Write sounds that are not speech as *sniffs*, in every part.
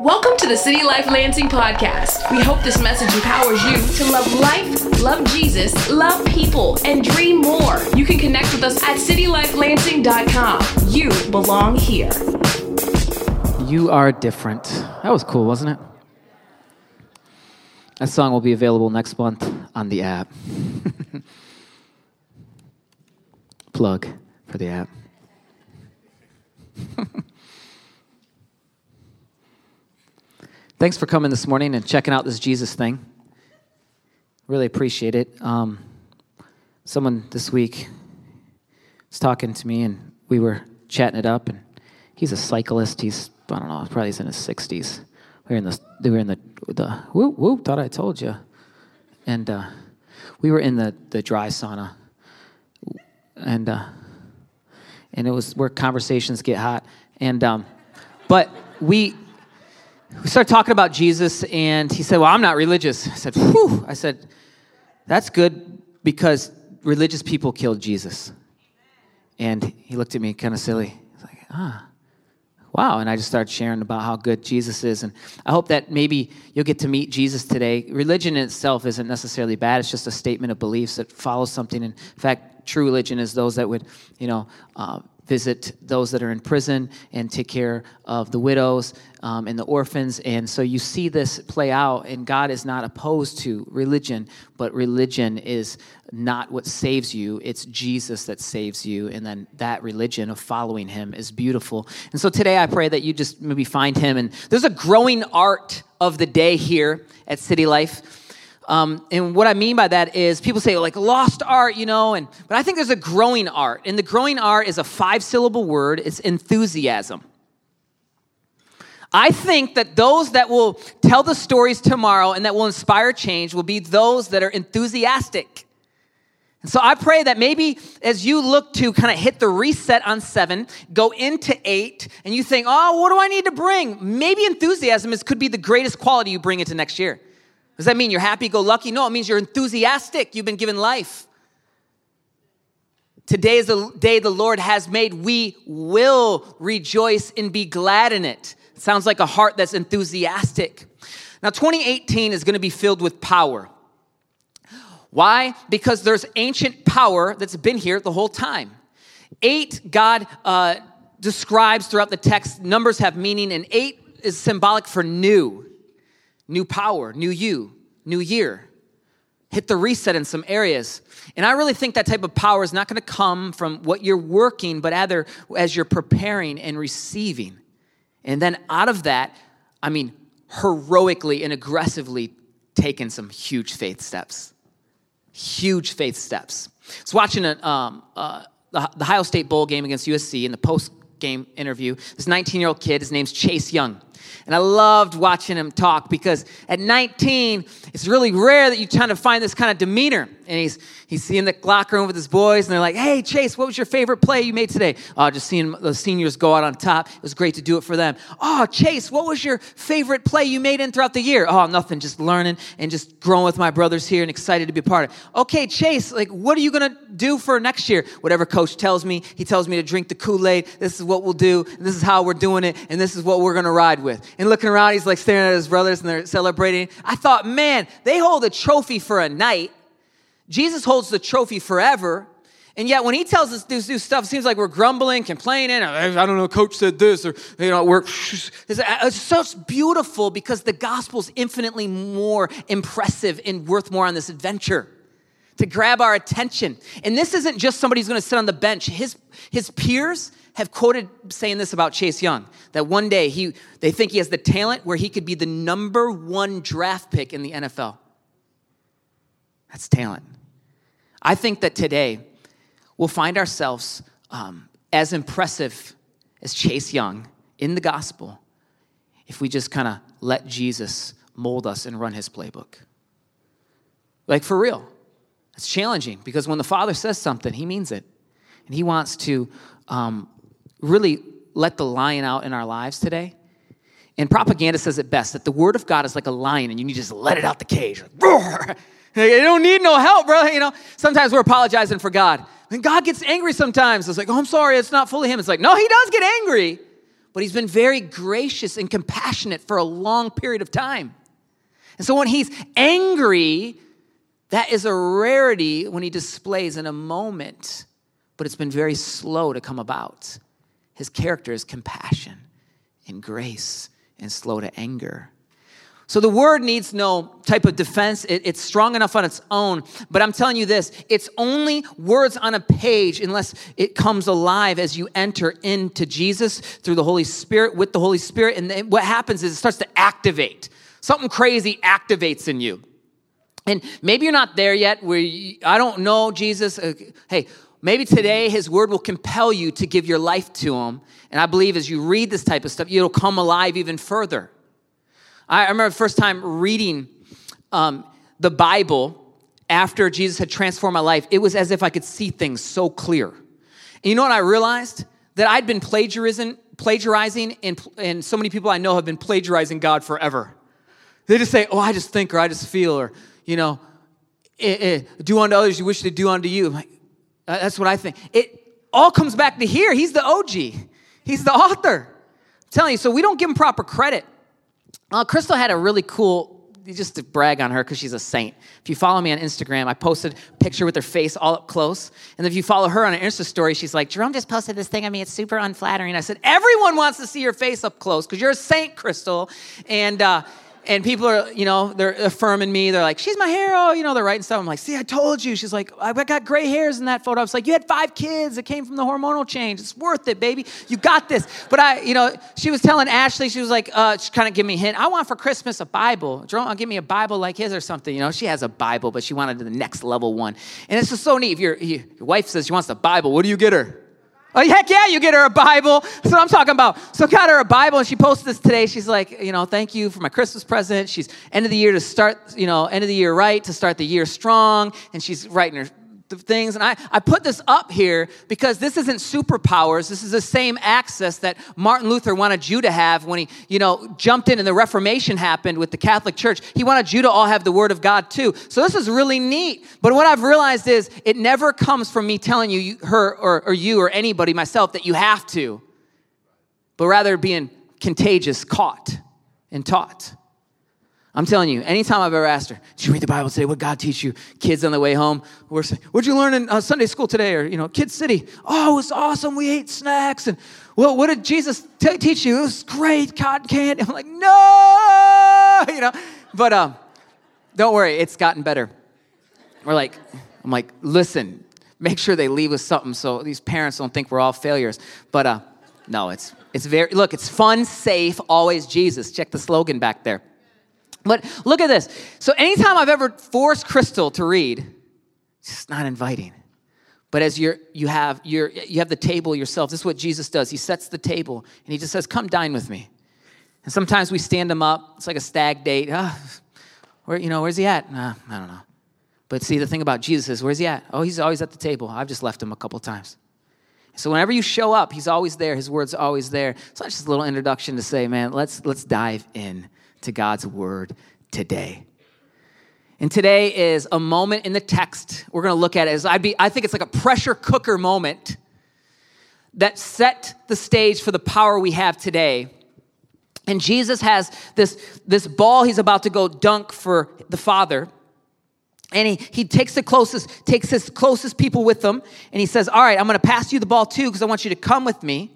Welcome to the City Life Lansing podcast. We hope this message empowers you to love life, love Jesus, love people, and dream more. You can connect with us at citylifelansing.com. You belong here. You are different. That was cool, wasn't it? That song will be available next month on the app. *laughs* Plug for the app. *laughs* Thanks for coming this morning and checking out this Jesus thing. Really appreciate it. Um, someone this week was talking to me, and we were chatting it up. And he's a cyclist. He's I don't know, probably he's in his sixties. We were in the we were in the the whoop whoop. Thought I told you. And uh, we were in the the dry sauna, and uh, and it was where conversations get hot. And um, but we we started talking about Jesus, and he said, Well, I'm not religious. I said, Whew. I said, That's good because religious people killed Jesus. And he looked at me kind of silly. He's like, Ah, wow. And I just started sharing about how good Jesus is. And I hope that maybe you'll get to meet Jesus today. Religion in itself isn't necessarily bad, it's just a statement of beliefs that follows something. In fact, true religion is those that would, you know, uh, visit those that are in prison and take care of the widows um, and the orphans. And so you see this play out, and God is not opposed to religion, but religion is not what saves you. It's Jesus that saves you. And then that religion of following Him is beautiful. And so today I pray that you just maybe find Him. And there's a growing art of the day here at City Life. Um, and what I mean by that is people say like lost art, you know, and but I think there's a growing art. And the growing art is a five syllable word, it's enthusiasm. I think that those that will tell the stories tomorrow and that will inspire change will be those that are enthusiastic. And so I pray that maybe as you look to kind of hit the reset on seven, go into eight, and you think, oh, what do I need to bring? Maybe enthusiasm is, could be the greatest quality you bring into next year. Does that mean you're happy go lucky? No, it means you're enthusiastic. You've been given life. Today is the day the Lord has made. We will rejoice and be glad in it. sounds like a heart that's enthusiastic. Now, 2018 is going to be filled with power. Why? Because there's ancient power that's been here the whole time. Eight, God uh, describes throughout the text, numbers have meaning, and eight is symbolic for new new power, new you, new year. Hit the reset in some areas. And I really think that type of power is not going to come from what you're working, but rather as you're preparing and receiving. And then out of that, I mean, heroically and aggressively taking some huge faith steps. Huge faith steps. I was watching a, um, uh, the Ohio State Bowl game against USC in the post game interview. This 19 year old kid, his name's Chase Young. And I loved watching him talk because at 19, it's really rare that you kind of find this kind of demeanor. And he's he's in the locker room with his boys, and they're like, "Hey, Chase, what was your favorite play you made today?" Oh, just seeing the seniors go out on top. It was great to do it for them. Oh, Chase, what was your favorite play you made in throughout the year? Oh, nothing, just learning and just growing with my brothers here, and excited to be a part of. it. Okay, Chase, like, what are you gonna do for next year? Whatever coach tells me, he tells me to drink the Kool Aid. This is what we'll do. This is how we're doing it, and this is what we're gonna ride with. And looking around, he's like staring at his brothers, and they're celebrating. I thought, man, they hold a trophy for a night Jesus holds the trophy forever. And yet, when he tells us to do stuff, it seems like we're grumbling, complaining. I don't know, coach said this, or, you know, we're. Uh, it's so beautiful because the gospel's infinitely more impressive and worth more on this adventure to grab our attention. And this isn't just somebody who's going to sit on the bench. His, his peers have quoted saying this about Chase Young that one day he, they think he has the talent where he could be the number one draft pick in the NFL. That's talent. I think that today we'll find ourselves um, as impressive as Chase Young in the gospel if we just kind of let Jesus mold us and run his playbook. Like for real. It's challenging because when the Father says something, he means it. And he wants to um, really let the lion out in our lives today. And propaganda says it best that the word of God is like a lion and you need to just let it out the cage. Like, roar! You don't need no help, bro. You know, sometimes we're apologizing for God. And God gets angry sometimes. It's like, oh, I'm sorry, it's not fully Him. It's like, no, He does get angry, but he's been very gracious and compassionate for a long period of time. And so when he's angry, that is a rarity when he displays in a moment, but it's been very slow to come about. His character is compassion and grace and slow to anger. So the word needs no type of defense. It, it's strong enough on its own. But I'm telling you this it's only words on a page unless it comes alive as you enter into Jesus through the Holy Spirit, with the Holy Spirit. And then what happens is it starts to activate. Something crazy activates in you. And maybe you're not there yet where you, I don't know Jesus. Uh, hey, maybe today his word will compel you to give your life to him. And I believe as you read this type of stuff, it'll come alive even further. I remember the first time reading um, the Bible after Jesus had transformed my life, it was as if I could see things so clear. And you know what I realized? That I'd been plagiarizing, plagiarizing, and, and so many people I know have been plagiarizing God forever. They just say, oh, I just think or I just feel or, you know, eh, eh, do unto others you wish to do unto you. Like, that's what I think. It all comes back to here. He's the OG. He's the author. I'm telling you, so we don't give him proper credit. Uh, Crystal had a really cool, just to brag on her because she's a saint. If you follow me on Instagram, I posted a picture with her face all up close. And if you follow her on an Insta story, she's like, Jerome just posted this thing on me. It's super unflattering. I said, everyone wants to see your face up close because you're a saint, Crystal. And, uh, and people are, you know, they're affirming me. They're like, she's my hero. You know, they're writing stuff. I'm like, see, I told you. She's like, I got gray hairs in that photo. I was like, you had five kids It came from the hormonal change. It's worth it, baby. You got this. But I, you know, she was telling Ashley, she was like, uh, she kind of give me a hint. I want for Christmas a Bible. Jerome, I'll give me a Bible like his or something. You know, she has a Bible, but she wanted the next level one. And it's just so neat. If your, your wife says she wants a Bible, what do you get her? Oh, heck yeah, you get her a Bible. That's what I'm talking about. So got her a Bible, and she posted this today. She's like, you know, thank you for my Christmas present. She's end of the year to start, you know, end of the year right, to start the year strong. And she's writing her things. And I, I put this up here because this isn't superpowers. This is the same access that Martin Luther wanted you to have when he, you know, jumped in and the Reformation happened with the Catholic Church. He wanted you to all have the Word of God too. So this is really neat. But what I've realized is it never comes from me telling you, you her or, or you or anybody, myself, that you have to, but rather being contagious, caught, and taught. I'm telling you, anytime I've ever asked her, did you read the Bible today? What God teach you? Kids on the way home, we're saying, what'd you learn in uh, Sunday school today? Or, you know, Kid City. Oh, it was awesome. We ate snacks. And, well, what did Jesus t- teach you? It was great, cotton candy. I'm like, no, *laughs* you know. But um, don't worry, it's gotten better. We're like, I'm like, listen, make sure they leave with something so these parents don't think we're all failures. But uh, no, it's, it's very, look, it's fun, safe, always Jesus. Check the slogan back there. But look at this. So anytime I've ever forced Crystal to read, it's just not inviting. But as you're, you have you're, you have the table yourself. This is what Jesus does. He sets the table and he just says, "Come dine with me." And sometimes we stand him up. It's like a stag date. Ah, where you know where's he at? Nah, I don't know. But see, the thing about Jesus is, where's he at? Oh, he's always at the table. I've just left him a couple times. So whenever you show up, he's always there. His word's always there. So that's just a little introduction to say, man, let's let's dive in to God's word today. And today is a moment in the text we're going to look at as I'd be, I think it's like a pressure cooker moment that set the stage for the power we have today. And Jesus has this, this ball he's about to go dunk for the Father. And he, he takes the closest, takes his closest people with him, and he says, All right, I'm gonna pass you the ball too, because I want you to come with me.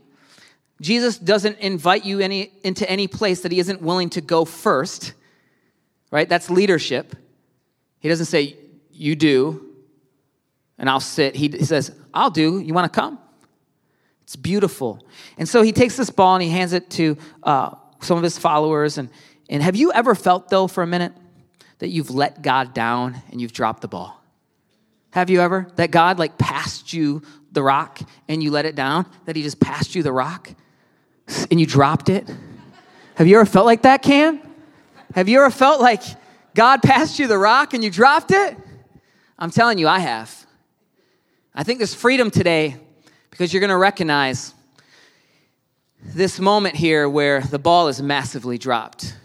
Jesus doesn't invite you any, into any place that he isn't willing to go first, right? That's leadership. He doesn't say, You do, and I'll sit. He says, I'll do. You want to come? It's beautiful. And so he takes this ball and he hands it to uh, some of his followers. And, and have you ever felt, though, for a minute, that you've let God down and you've dropped the ball? Have you ever? That God like passed you the rock and you let it down? That he just passed you the rock? And you dropped it? Have you ever felt like that, Cam? Have you ever felt like God passed you the rock and you dropped it? I'm telling you, I have. I think there's freedom today because you're going to recognize this moment here where the ball is massively dropped.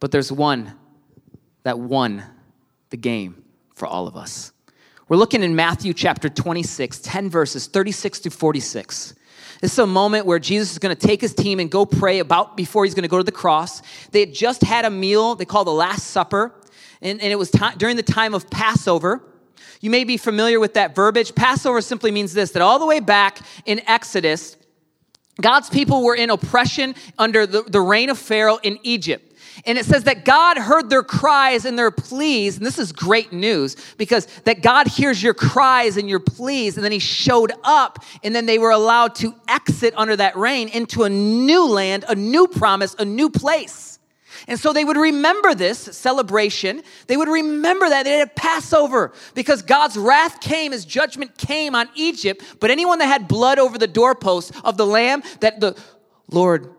But there's one that won the game for all of us. We're looking in Matthew chapter 26, 10 verses 36 to 46. This is a moment where Jesus is going to take his team and go pray about before he's going to go to the cross. They had just had a meal they call the Last Supper, and, and it was time, during the time of Passover. You may be familiar with that verbiage. Passover simply means this that all the way back in Exodus, God's people were in oppression under the, the reign of Pharaoh in Egypt. And it says that God heard their cries and their pleas. And this is great news because that God hears your cries and your pleas. And then he showed up and then they were allowed to exit under that rain into a new land, a new promise, a new place. And so they would remember this celebration. They would remember that they had a Passover because God's wrath came, his judgment came on Egypt. But anyone that had blood over the doorpost of the lamb, that the Lord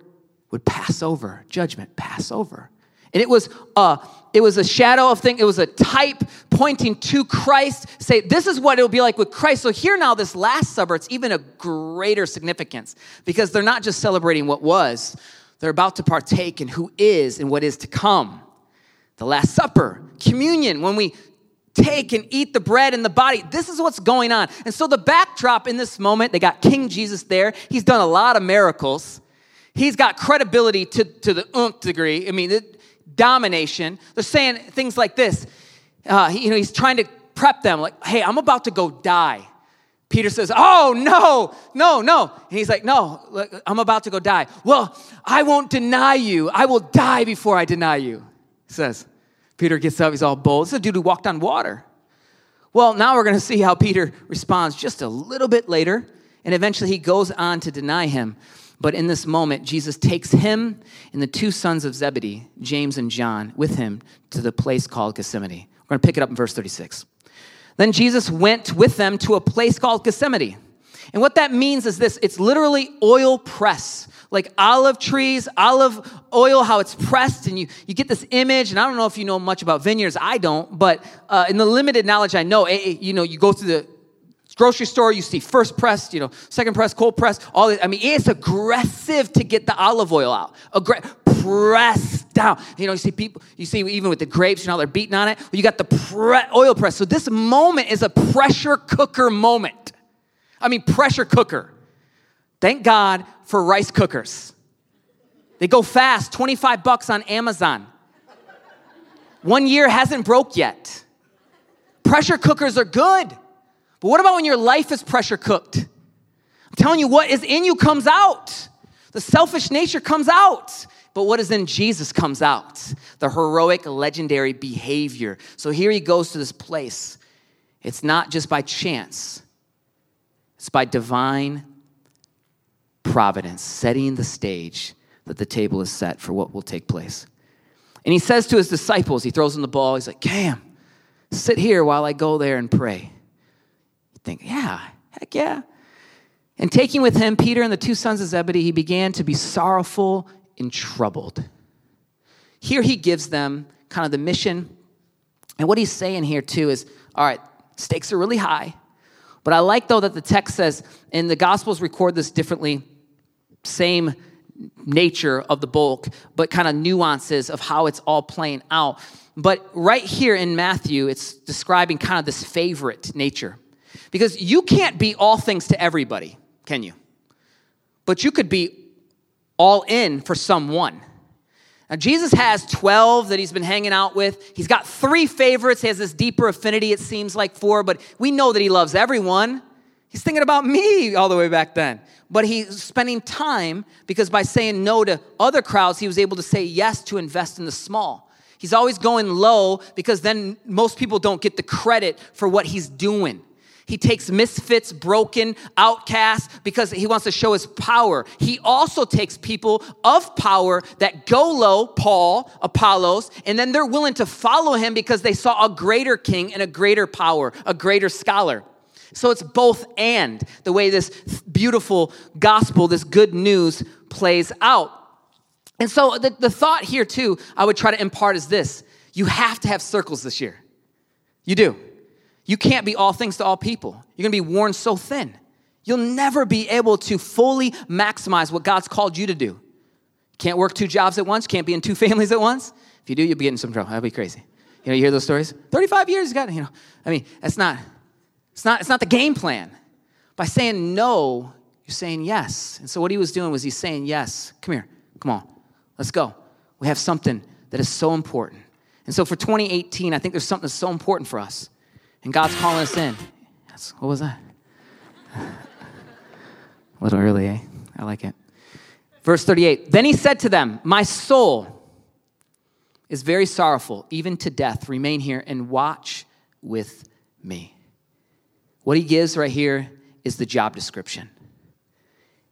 would pass over, judgment pass over. And it was a, it was a shadow of thing, it was a type pointing to Christ. Say, this is what it'll be like with Christ. So here now, this last supper, it's even a greater significance because they're not just celebrating what was, they're about to partake in who is and what is to come. The Last Supper, communion, when we take and eat the bread and the body. This is what's going on. And so the backdrop in this moment, they got King Jesus there. He's done a lot of miracles. He's got credibility to, to the nth degree. I mean, the domination. They're saying things like this. Uh, you know, he's trying to prep them, like, hey, I'm about to go die. Peter says, Oh, no, no, no. And he's like, No, I'm about to go die. Well, I won't deny you. I will die before I deny you, he says. Peter gets up, he's all bold. This is a dude who walked on water. Well, now we're going to see how Peter responds just a little bit later, and eventually he goes on to deny him. But in this moment, Jesus takes him and the two sons of Zebedee, James and John, with him to the place called Gethsemane. We're going to pick it up in verse 36. Then Jesus went with them to a place called Gethsemane. And what that means is this it's literally oil press, like olive trees, olive oil, how it's pressed. And you, you get this image. And I don't know if you know much about vineyards, I don't, but uh, in the limited knowledge I know, it, it, you know, you go through the grocery store, you see first press, you know, second press, cold press, all this. I mean, it's aggressive to get the olive oil out. Aggra- press down. You know, you see people, you see even with the grapes, you know, they're beating on it. You got the pre- oil press. So this moment is a pressure cooker moment. I mean, pressure cooker. Thank God for rice cookers. They go fast, 25 bucks on Amazon. One year hasn't broke yet. Pressure cookers are good. But what about when your life is pressure cooked? I'm telling you, what is in you comes out. The selfish nature comes out. But what is in Jesus comes out. The heroic, legendary behavior. So here he goes to this place. It's not just by chance, it's by divine providence, setting the stage that the table is set for what will take place. And he says to his disciples, he throws in the ball, he's like, Cam, sit here while I go there and pray think, yeah, heck yeah. And taking with him Peter and the two sons of Zebedee, he began to be sorrowful and troubled. Here he gives them kind of the mission. And what he's saying here too is all right, stakes are really high. But I like though that the text says, and the Gospels record this differently, same nature of the bulk, but kind of nuances of how it's all playing out. But right here in Matthew, it's describing kind of this favorite nature. Because you can't be all things to everybody, can you? But you could be all in for someone. Now, Jesus has 12 that he's been hanging out with. He's got three favorites. He has this deeper affinity, it seems like, for, but we know that he loves everyone. He's thinking about me all the way back then. But he's spending time because by saying no to other crowds, he was able to say yes to invest in the small. He's always going low because then most people don't get the credit for what he's doing. He takes misfits, broken, outcasts because he wants to show his power. He also takes people of power that go low, Paul, Apollos, and then they're willing to follow him because they saw a greater king and a greater power, a greater scholar. So it's both and the way this beautiful gospel, this good news plays out. And so the, the thought here, too, I would try to impart is this you have to have circles this year. You do. You can't be all things to all people. You're gonna be worn so thin. You'll never be able to fully maximize what God's called you to do. Can't work two jobs at once, can't be in two *laughs* families at once. If you do, you'll be getting some trouble. That'd be crazy. You know, you hear those stories? 35 years, you got you know. I mean, that's not, it's not, it's not the game plan. By saying no, You're saying yes. And so what he was doing was he's saying, Yes, come here, come on, let's go. We have something that is so important. And so for 2018, I think there's something that's so important for us. And God's calling us in. Yes, what was that? *laughs* A little early, eh? I like it. Verse 38 Then he said to them, My soul is very sorrowful, even to death. Remain here and watch with me. What he gives right here is the job description.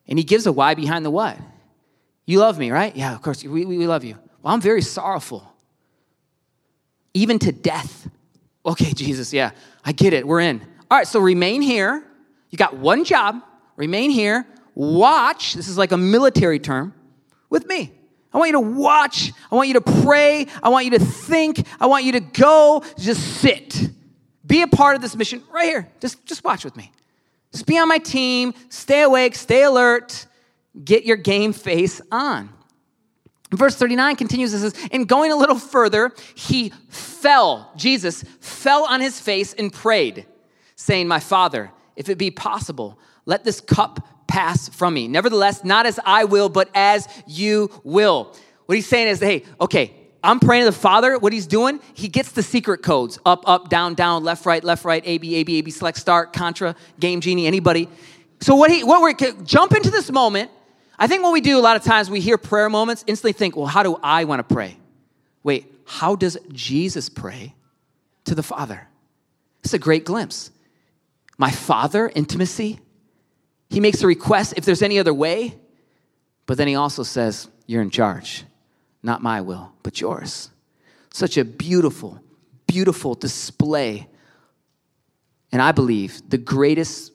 And he gives a why behind the what. You love me, right? Yeah, of course, we, we love you. Well, I'm very sorrowful, even to death. Okay, Jesus, yeah, I get it. We're in. All right, so remain here. You got one job. Remain here. Watch. This is like a military term with me. I want you to watch. I want you to pray. I want you to think. I want you to go. Just sit. Be a part of this mission right here. Just, just watch with me. Just be on my team. Stay awake. Stay alert. Get your game face on. Verse 39 continues and says, And going a little further, he fell, Jesus fell on his face and prayed, saying, My Father, if it be possible, let this cup pass from me. Nevertheless, not as I will, but as you will. What he's saying is, hey, okay, I'm praying to the Father. What he's doing, he gets the secret codes up, up, down, down, left, right, left, right, A, B, A, B, A, B, select, start, contra, game genie, anybody. So what he, what we're, jump into this moment. I think what we do a lot of times, we hear prayer moments, instantly think, well, how do I want to pray? Wait, how does Jesus pray to the Father? It's a great glimpse. My Father, intimacy, he makes a request if there's any other way, but then he also says, You're in charge. Not my will, but yours. Such a beautiful, beautiful display. And I believe the greatest,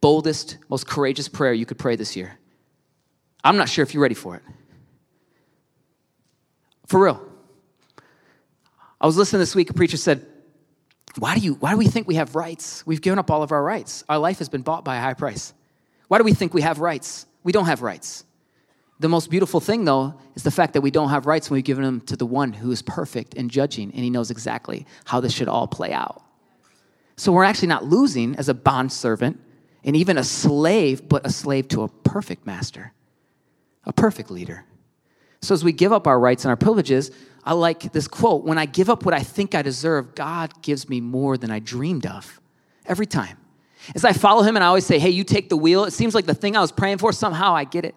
boldest, most courageous prayer you could pray this year. I'm not sure if you're ready for it. For real. I was listening this week, a preacher said, why do, you, why do we think we have rights? We've given up all of our rights. Our life has been bought by a high price. Why do we think we have rights? We don't have rights. The most beautiful thing, though, is the fact that we don't have rights when we've given them to the one who is perfect and judging, and he knows exactly how this should all play out. So we're actually not losing as a bond servant and even a slave, but a slave to a perfect master, a perfect leader. So as we give up our rights and our privileges, I like this quote when I give up what I think I deserve, God gives me more than I dreamed of every time. As I follow him and I always say, hey, you take the wheel, it seems like the thing I was praying for, somehow I get it.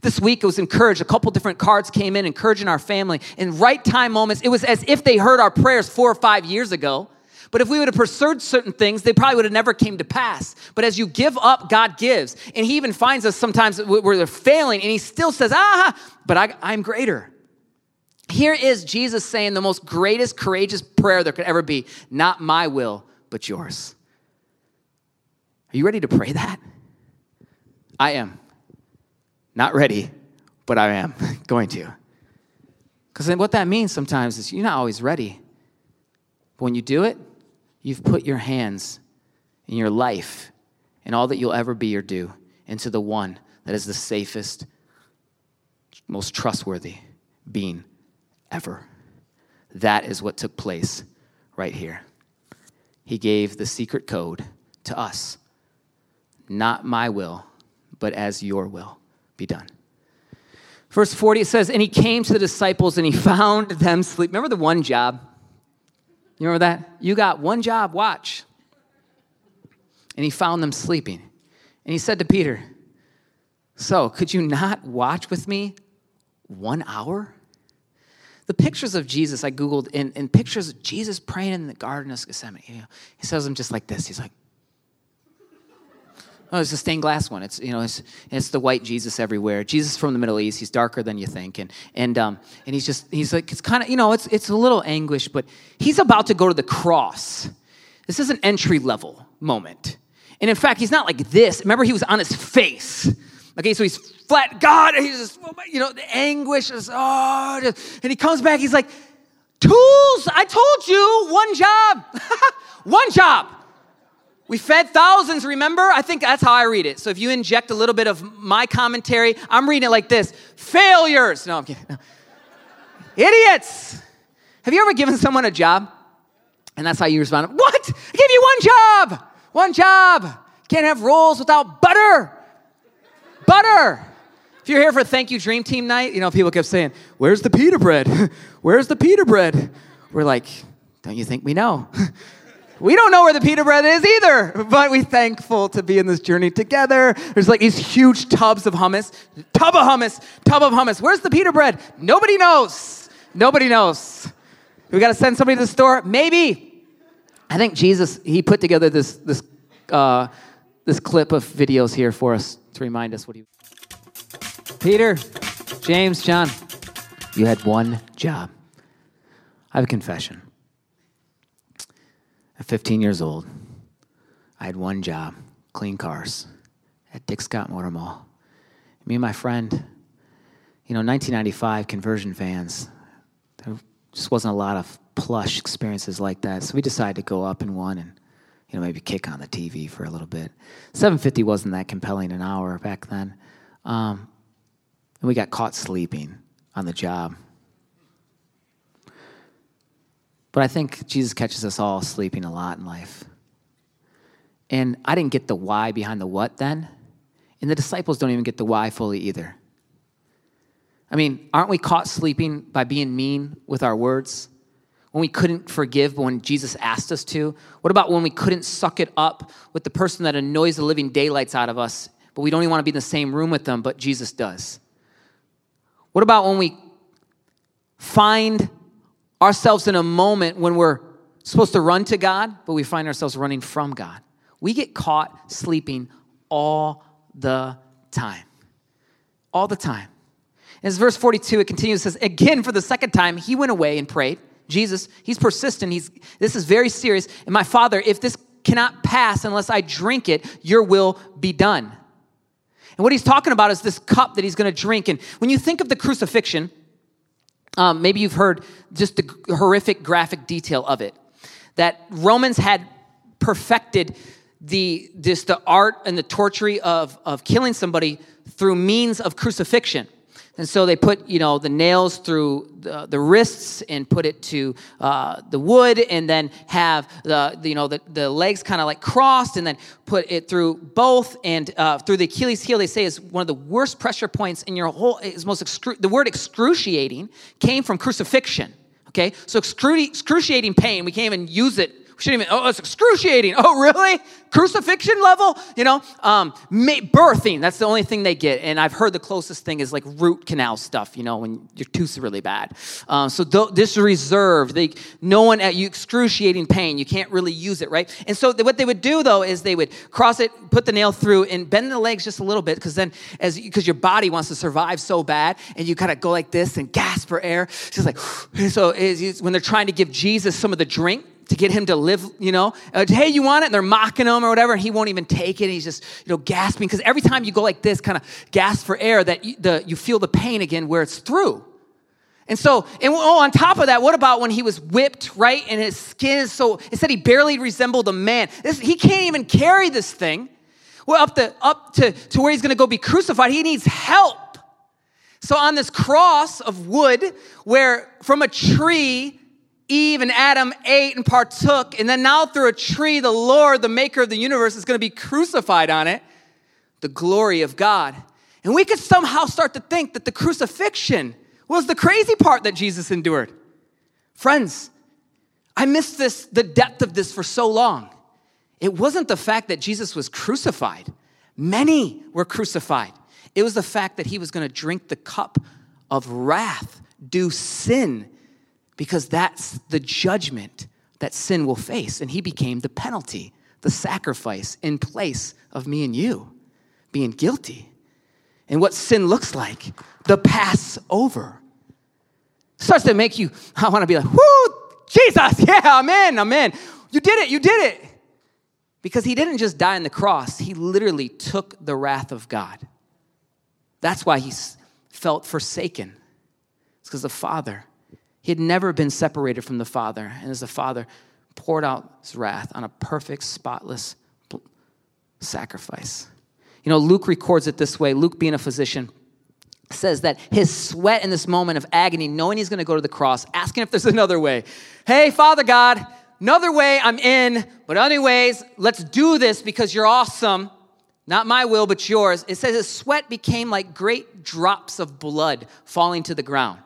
This week it was encouraged. A couple different cards came in encouraging our family. In right time moments, it was as if they heard our prayers four or five years ago. But if we would have pursued certain things, they probably would have never came to pass. But as you give up, God gives. And He even finds us sometimes where they're failing, and He still says, ah, but I, I'm greater. Here is Jesus saying the most greatest, courageous prayer there could ever be Not my will, but yours. Are you ready to pray that? I am. Not ready, but I am *laughs* going to. Because what that means sometimes is you're not always ready. But when you do it, you've put your hands in your life and all that you'll ever be or do into the one that is the safest, most trustworthy being ever. That is what took place right here. He gave the secret code to us not my will, but as your will be done. Verse 40, it says, And he came to the disciples and he found them sleep. Remember the one job? You remember that? You got one job, watch. And he found them sleeping. And he said to Peter, So, could you not watch with me one hour? The pictures of Jesus I Googled, and, and pictures of Jesus praying in the Garden of Gethsemane. You know, he says them just like this. He's like, Oh, it's a stained glass one. It's you know, it's, it's the white Jesus everywhere. Jesus from the Middle East. He's darker than you think, and and um, and he's just he's like it's kind of you know it's it's a little anguish, but he's about to go to the cross. This is an entry level moment, and in fact, he's not like this. Remember, he was on his face. Okay, so he's flat. God, he's just you know the anguish is oh, and he comes back. He's like, tools. I told you one job, *laughs* one job. We fed thousands, remember? I think that's how I read it. So if you inject a little bit of my commentary, I'm reading it like this failures. No, I'm kidding. No. *laughs* Idiots. Have you ever given someone a job? And that's how you respond. What? I gave you one job. One job. Can't have rolls without butter. Butter. If you're here for Thank You Dream Team night, you know, people kept saying, Where's the pita bread? *laughs* Where's the pita bread? We're like, Don't you think we know? *laughs* We don't know where the pita bread is either, but we're thankful to be in this journey together. There's like these huge tubs of hummus, tub of hummus, tub of hummus. Where's the pita bread? Nobody knows. Nobody knows. We got to send somebody to the store? Maybe. I think Jesus, he put together this, this, uh, this clip of videos here for us to remind us what he. Peter, James, John, you had one job. I have a confession. At 15 years old, I had one job clean cars at Dick Scott Motor Mall. Me and my friend, you know, 1995 conversion fans, there just wasn't a lot of plush experiences like that. So we decided to go up in one and, you know, maybe kick on the TV for a little bit. 750 wasn't that compelling an hour back then. Um, and we got caught sleeping on the job. But I think Jesus catches us all sleeping a lot in life. And I didn't get the why behind the what then. And the disciples don't even get the why fully either. I mean, aren't we caught sleeping by being mean with our words? When we couldn't forgive when Jesus asked us to? What about when we couldn't suck it up with the person that annoys the living daylights out of us, but we don't even want to be in the same room with them, but Jesus does? What about when we find ourselves in a moment when we're supposed to run to God, but we find ourselves running from God. We get caught sleeping all the time. All the time. As verse 42, it continues, it says, Again, for the second time, he went away and prayed. Jesus, he's persistent. He's, this is very serious. And my Father, if this cannot pass unless I drink it, your will be done. And what he's talking about is this cup that he's going to drink. And when you think of the crucifixion, um, maybe you've heard just the horrific graphic detail of it. That Romans had perfected the, just the art and the torture of, of killing somebody through means of crucifixion. And so they put, you know, the nails through the, the wrists and put it to uh, the wood, and then have the, the you know, the, the legs kind of like crossed, and then put it through both and uh, through the Achilles heel. They say is one of the worst pressure points in your whole. Is most excru- the word excruciating came from crucifixion. Okay, so excruciating pain. We can't even use it we shouldn't even, oh, it's excruciating. *laughs* Oh, really? Crucifixion level? You know, um, birthing, that's the only thing they get. And I've heard the closest thing is like root canal stuff, you know, when your tooth's really bad. Um, so th- this is reserved. They, no one at you, excruciating pain. You can't really use it, right? And so what they would do though is they would cross it, put the nail through, and bend the legs just a little bit because then, as because your body wants to survive so bad, and you kind of go like this and gasp for air. Just like, *sighs* so when they're trying to give Jesus some of the drink, to get him to live, you know, uh, hey, you want it? And they're mocking him or whatever, and he won't even take it. He's just, you know, gasping because every time you go like this, kind of gasp for air, that you, the, you feel the pain again where it's through. And so, and oh, on top of that, what about when he was whipped, right? And his skin is so, it said he barely resembled a man. This, he can't even carry this thing. Well, up, the, up to, to where he's gonna go be crucified, he needs help. So on this cross of wood, where from a tree, Eve and Adam ate and partook, and then now through a tree, the Lord, the maker of the universe, is going to be crucified on it, the glory of God. And we could somehow start to think that the crucifixion was the crazy part that Jesus endured. Friends, I missed this, the depth of this for so long. It wasn't the fact that Jesus was crucified, many were crucified. It was the fact that he was going to drink the cup of wrath, due sin because that's the judgment that sin will face. And he became the penalty, the sacrifice in place of me and you being guilty. And what sin looks like, the Passover. Starts to make you, I want to be like, whoo, Jesus, *laughs* yeah, I'm in. You did it, you did it. Because he didn't just die on the cross, he literally took the wrath of God. That's why he felt forsaken. It's because the Father he had never been separated from the Father. And as the Father poured out his wrath on a perfect, spotless sacrifice. You know, Luke records it this way Luke, being a physician, says that his sweat in this moment of agony, knowing he's going to go to the cross, asking if there's another way. Hey, Father God, another way I'm in, but anyways, let's do this because you're awesome. not my will, but yours. It says his sweat became like great drops of blood falling to the ground.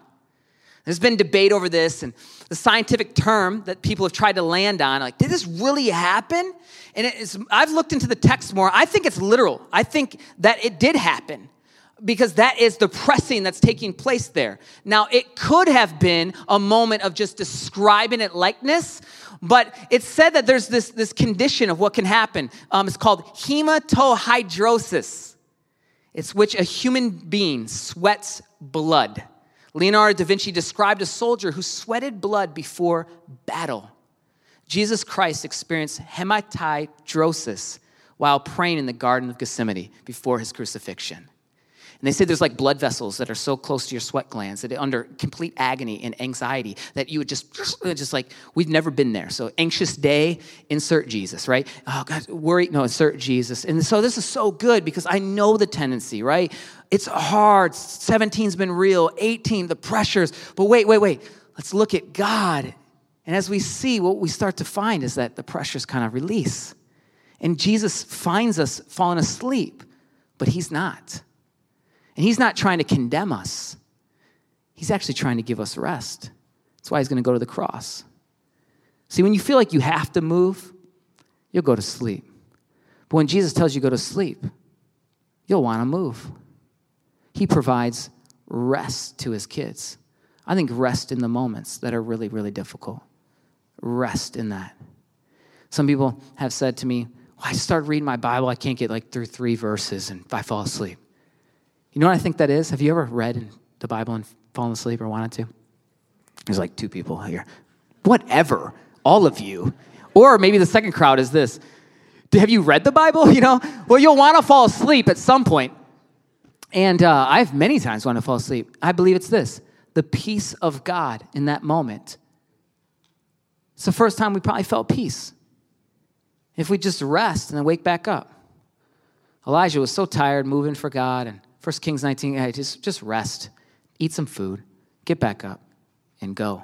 There's been debate over this, and the scientific term that people have tried to land on, like, did this really happen? And I've looked into the text more. I think it's literal. I think that it did happen because that is the pressing that's taking place there. Now, it could have been a moment of just describing it likeness, but it's said that there's this, this condition of what can happen. Um, it's called hematohydrosis. It's which a human being sweats blood. Leonardo da Vinci described a soldier who sweated blood before battle. Jesus Christ experienced hematidrosis while praying in the Garden of Gethsemane before his crucifixion. And they say there's like blood vessels that are so close to your sweat glands that under complete agony and anxiety that you would just, *sniffs* just like, we've never been there. So anxious day, insert Jesus, right? Oh God, worry, no, insert Jesus. And so this is so good because I know the tendency, right? It's hard. 17's been real, 18, the pressures. But wait, wait, wait. Let's look at God. And as we see, what we start to find is that the pressures kind of release. And Jesus finds us falling asleep, but he's not. And he's not trying to condemn us, he's actually trying to give us rest. That's why he's going to go to the cross. See, when you feel like you have to move, you'll go to sleep. But when Jesus tells you to go to sleep, you'll want to move. He provides rest to his kids. I think rest in the moments that are really, really difficult. Rest in that. Some people have said to me, well, I start reading my Bible, I can't get like through three verses and I fall asleep. You know what I think that is? Have you ever read the Bible and fallen asleep or wanted to? There's like two people here. Whatever, all of you. Or maybe the second crowd is this. Have you read the Bible? *laughs* You know, well, you'll want to fall asleep at some point. And uh, I've many times wanted to fall asleep. I believe it's this the peace of God in that moment. It's the first time we probably felt peace. If we just rest and then wake back up. Elijah was so tired moving for God and 1 Kings 19, hey, just, just rest, eat some food, get back up, and go.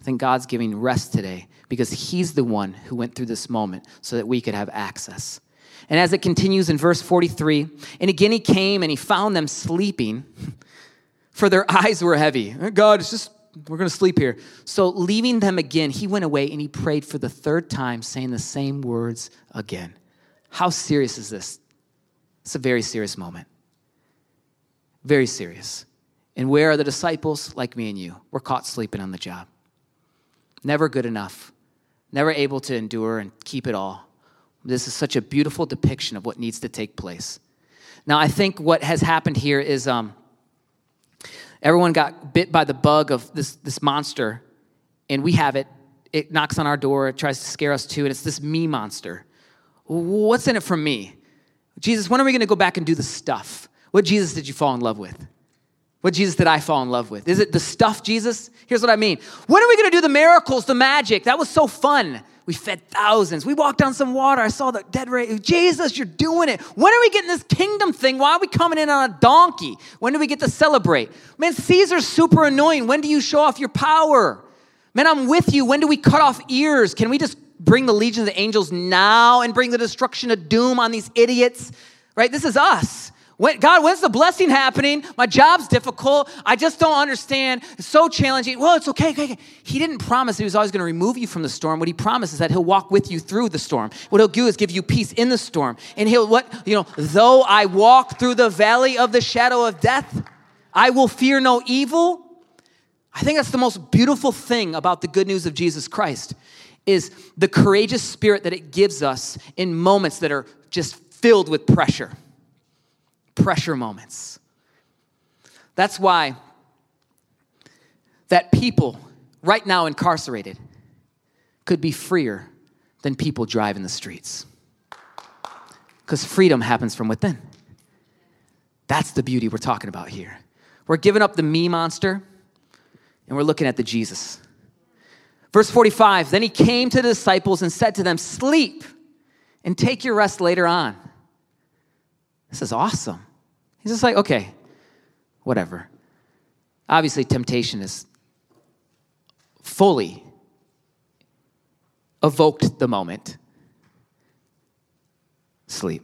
I think God's giving rest today because He's the one who went through this moment so that we could have access. And as it continues in verse 43, and again he came and he found them sleeping, *laughs* for their eyes were heavy. God, it's just, we're going to sleep here. So leaving them again, he went away and he prayed for the third time, saying the same words again. How serious is this? It's a very serious moment. Very serious. And where are the disciples like me and you? We're caught sleeping on the job. Never good enough. Never able to endure and keep it all. This is such a beautiful depiction of what needs to take place. Now, I think what has happened here is um, everyone got bit by the bug of this, this monster, and we have it. It knocks on our door, it tries to scare us too, and it's this me monster. What's in it for me? Jesus, when are we going to go back and do the stuff? What Jesus did you fall in love with? What Jesus did I fall in love with? Is it the stuff, Jesus? Here's what I mean. When are we going to do the miracles, the magic? That was so fun. We fed thousands. We walked on some water. I saw the dead raised. Jesus, you're doing it. When are we getting this kingdom thing? Why are we coming in on a donkey? When do we get to celebrate? Man, Caesar's super annoying. When do you show off your power? Man, I'm with you. When do we cut off ears? Can we just bring the legion of the angels now and bring the destruction of doom on these idiots? Right? This is us. When, God, when's the blessing happening? My job's difficult. I just don't understand. It's so challenging. Well, it's okay. okay, okay. He didn't promise he was always going to remove you from the storm. What he promised is that he'll walk with you through the storm. What he'll do is give you peace in the storm. And he'll, what, you know, though I walk through the valley of the shadow of death, I will fear no evil. I think that's the most beautiful thing about the good news of Jesus Christ is the courageous spirit that it gives us in moments that are just filled with pressure pressure moments. That's why that people right now incarcerated could be freer than people driving the streets. Because freedom happens from within. That's the beauty we're talking about here. We're giving up the me monster and we're looking at the Jesus. Verse 45 Then he came to the disciples and said to them, Sleep and take your rest later on. This is awesome. He's just like, okay, whatever. Obviously, temptation is fully evoked the moment. Sleep.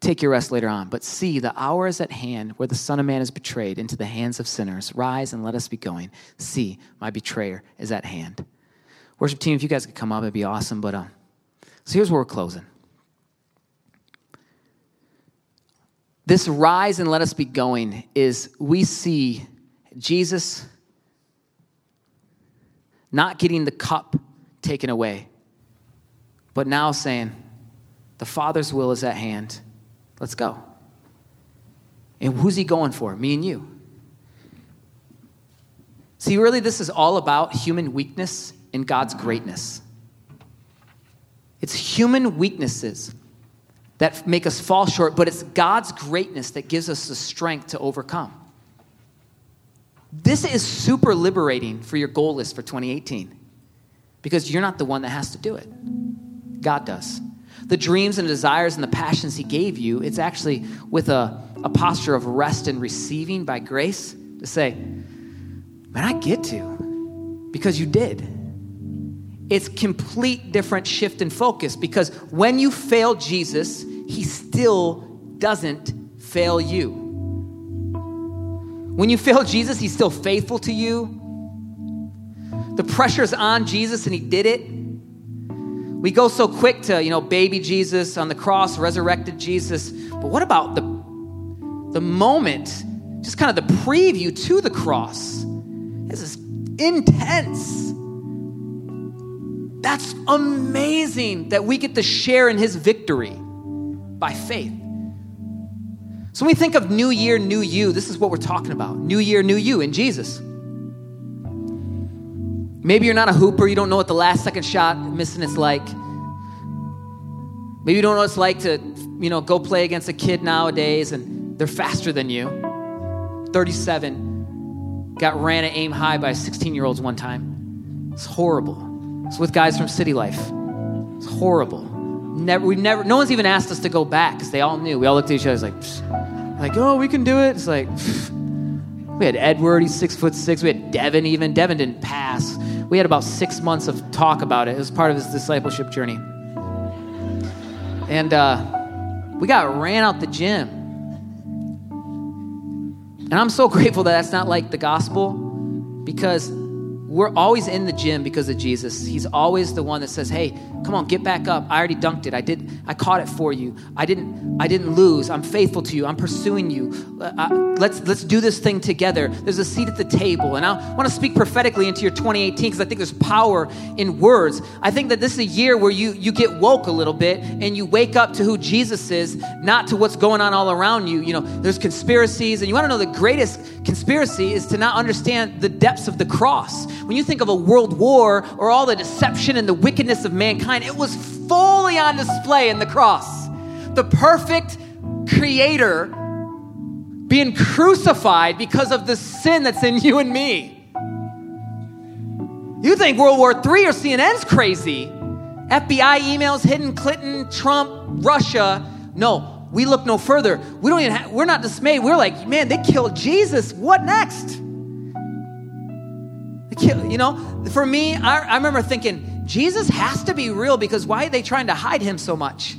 take your rest later on. But see, the hour is at hand where the Son of Man is betrayed into the hands of sinners. Rise and let us be going. See, my betrayer is at hand. Worship team, if you guys could come up, it'd be awesome. But uh, so here's where we're closing. This rise and let us be going is we see Jesus not getting the cup taken away, but now saying, the Father's will is at hand. Let's go. And who's he going for? Me and you. See, really, this is all about human weakness and God's greatness. It's human weaknesses that make us fall short, but it's God's greatness that gives us the strength to overcome. This is super liberating for your goal list for 2018 because you're not the one that has to do it, God does the dreams and desires and the passions He gave you, it's actually with a, a posture of rest and receiving by grace to say, Man, I get to because you did. It's complete different shift in focus because when you fail Jesus, He still doesn't fail you. When you fail Jesus, He's still faithful to you. The pressure's on Jesus and He did it. We go so quick to, you know, baby Jesus on the cross, resurrected Jesus. But what about the, the moment, just kind of the preview to the cross? This is intense. That's amazing that we get to share in his victory by faith. So when we think of new year, new you, this is what we're talking about. New year, new you in Jesus. Maybe you're not a hooper, you don't know what the last second shot missing is like. Maybe you don't know what it's like to, you know, go play against a kid nowadays and they're faster than you. 37 got ran at aim high by 16 year olds one time. It's horrible. It's with guys from City Life. It's horrible. Never, we never, no one's even asked us to go back because they all knew. We all looked at each other like, like, oh, we can do it. It's like, we had Edward, he's six foot six. We had Devin even. Devin didn't pass. We had about six months of talk about it. It was part of his discipleship journey. And uh, we got ran out the gym. And I'm so *laughs* grateful that that's not like the gospel because we're always in the gym because of Jesus. He's always the one that says, "Hey, come on, get back up. I already dunked it. I did. I caught it for you. I didn't. I didn't lose. I'm faithful to you. I'm pursuing you. Uh, uh let's let's do this thing together. There's a seat at the table." And I want to speak prophetically into your 2018 because I think there's power in words. I think that this is a year where you you get woke a little bit and you wake up to who Jesus is, not to what's going on all around you. You know, there's conspiracies, and you want to know the greatest conspiracy is to not understand the depths of the cross when you think of a world war or all the deception and the wickedness of mankind, it was fully on display in the cross. The perfect creator being crucified because of the sin that's in you and me. You think World War III or CNN's crazy. FBI emails hidden Clinton, Trump, Russia. No, we look no further. We don't even have, we're not dismayed. We're like, man, they killed Jesus. What next? You know, for me, I, I remember thinking, Jesus has to be real because why are they trying to hide him so much?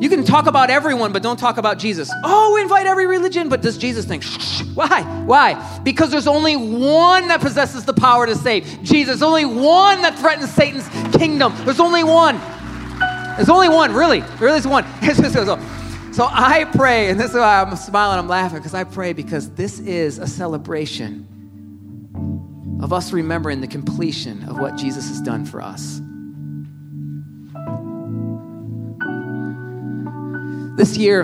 You can talk about everyone, but don't talk about Jesus. Oh, invite every religion, but does Jesus think? Why? Why? Because there's only one that possesses the power to save. Jesus. Only one that threatens Satan's kingdom. There's only one. There's only one, really. Really is one. *laughs* So I pray, and this is why I'm smiling, I'm laughing, because I pray because this is a celebration of us remembering the completion of what Jesus has done for us. This year,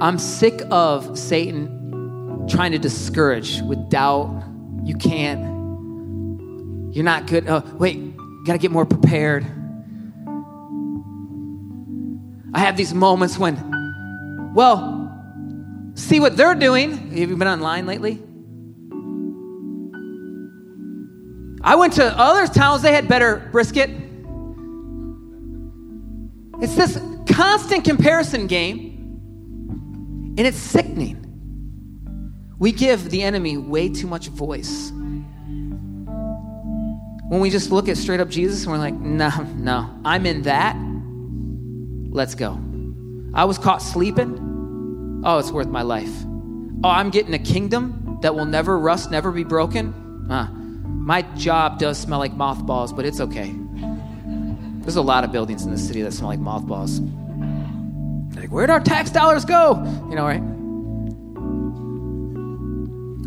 I'm sick of Satan trying to discourage with doubt. You can't. You're not good. Oh, wait, got to get more prepared. I have these moments when, well, see what they're doing. Have you been online lately? I went to other towns, they had better brisket. It's this constant comparison game, and it's sickening. We give the enemy way too much voice. When we just look at straight up Jesus and we're like, no, no, I'm in that. Let's go. I was caught sleeping. Oh, it's worth my life. Oh, I'm getting a kingdom that will never rust, never be broken. Uh, my job does smell like mothballs, but it's okay. There's a lot of buildings in the city that smell like mothballs. Like, where'd our tax dollars go? You know, right?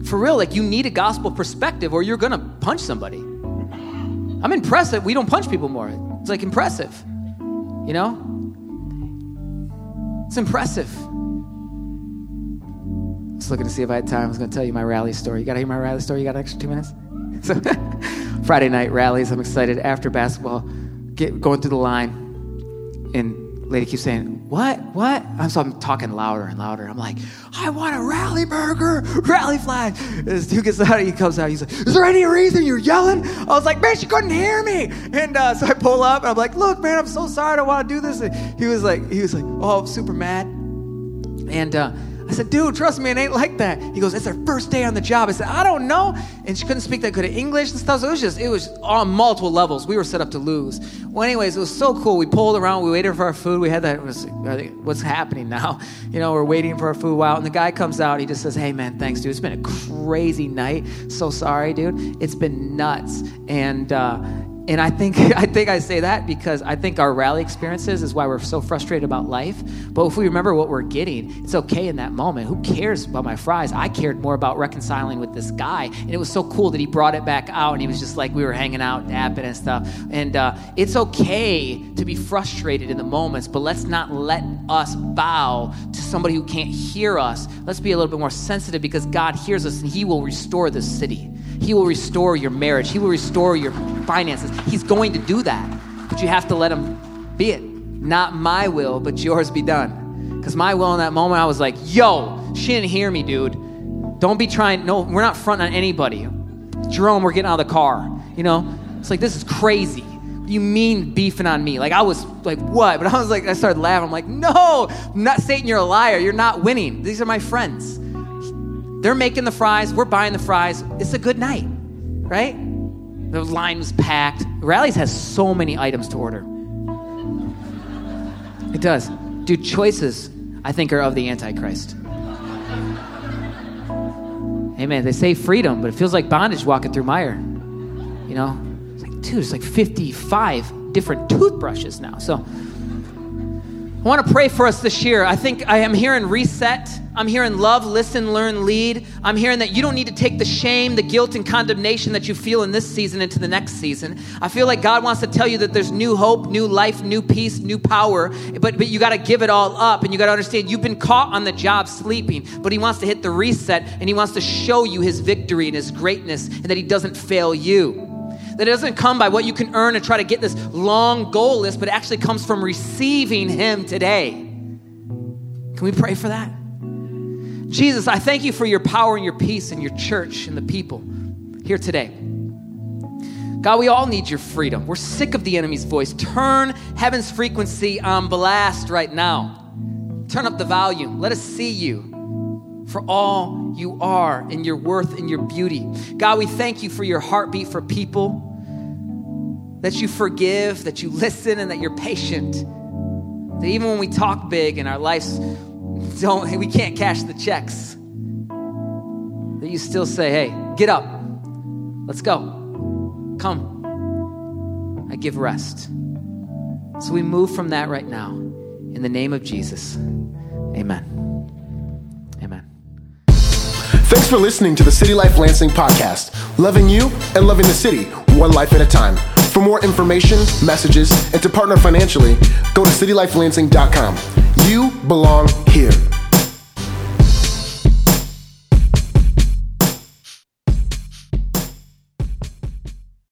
For real, like, you need a gospel perspective or you're gonna punch somebody. I'm impressed that we don't punch people more. It's like impressive, you know? It's impressive. Just looking to see if I had time. I was gonna tell you my rally story. You gotta hear my rally story? You got an extra two minutes? So, *laughs* Friday night rallies, I'm excited. After basketball, get going through the line, and lady keeps saying, What? What? I'm, so I'm talking louder and louder. I'm like, I want a rally burger, *laughs* rally flag. This dude gets out, he comes out, he's like, Is there any reason you're yelling? I was like, Man, she couldn't hear me. And uh, so I pull up and I'm like, Look, man, I'm so sorry. I don't want to do this. And he was like, He was like, Oh, I'm super mad. And, uh, I said, dude, trust me, it ain't like that. He goes, it's their first day on the job. I said, I don't know. And she couldn't speak that good of English and stuff. So it was just, it was on multiple levels. We were set up to lose. Well, anyways, it was so cool. We pulled around, we waited for our food. We had that, was, what's happening now? *laughs* You know, we're waiting for our food while, and the guy comes out. He just says, hey, man, thanks, dude. It's been a crazy night. So sorry, dude. It's been nuts. And, uh, and I think *laughs* I think I say that because I think our rally experiences is why we're so frustrated about life. But if we remember what we're getting, it's okay in that moment. Who cares about my fries? I cared more about reconciling with this guy, and it was so cool that he brought it back out, and he was just like we were hanging out, napping and stuff. And uh, it's okay to be frustrated in the moments, but let's not let us bow to somebody who can't hear us. Let's be a little bit more sensitive because God hears us, and He will restore this city. He will restore your marriage. He will restore your finances. He's going to do that. But you have to let Him be it. Not my will, but yours be done. Because my will in that moment, I was like, yo, she didn't hear me, dude. Don't be trying. No, we're not fronting on anybody. Jerome, we're getting out of the car. You know, it's like, this is crazy. You mean beefing on me? Like, I was like, what? *laughs* But I was like, I started laughing. I'm like, no, I'm not Satan, you're a liar. You're not winning. These are my friends. They're making the fries, we're buying the fries. It's a good night, right? The line was packed. Rally's has so many items to order. It does. Dude, choices, I think, are of the Antichrist. Amen. They say freedom, but it feels like bondage walking through mire. You know? It's like, dude, it's like 55 different toothbrushes now. So I want to pray for us this year. I think I am hearing reset. I'm hearing love, listen, learn, lead. I'm hearing that you don't need to take the shame, the guilt, and condemnation that you feel in this season into the next season. I feel like God wants to tell you that there's new hope, new life, new peace, new power, but, but you got to give it all up. And you got to understand you've been caught on the job sleeping, but He wants to hit the reset and He wants to show you His victory and His greatness and that He doesn't fail you. That it doesn't come by what you can earn and try to get this long goal list, but it actually comes from receiving Him today. Can we pray for that? Jesus, I thank you for your power and your peace and your church and the people here today. God, we all need your freedom. We're sick of the enemy's voice. Turn heaven's frequency on blast right now. Turn up the volume. Let us see you for all you are and your worth and your beauty. God, we thank you for your heartbeat for people, that you forgive, that you *laughs* listen, and that you're patient. That even when we talk big and our lives don't, we can't cash the checks, that you still say, hey, get up, let's go, come. I give rest. So we move from that right now. In the name of Jesus, amen. Amen. Thanks for listening to the City Life Lansing podcast, loving you and loving the city, one life at a time. For more information, messages, and to partner financially, go to citylifelansing.com. You belong here.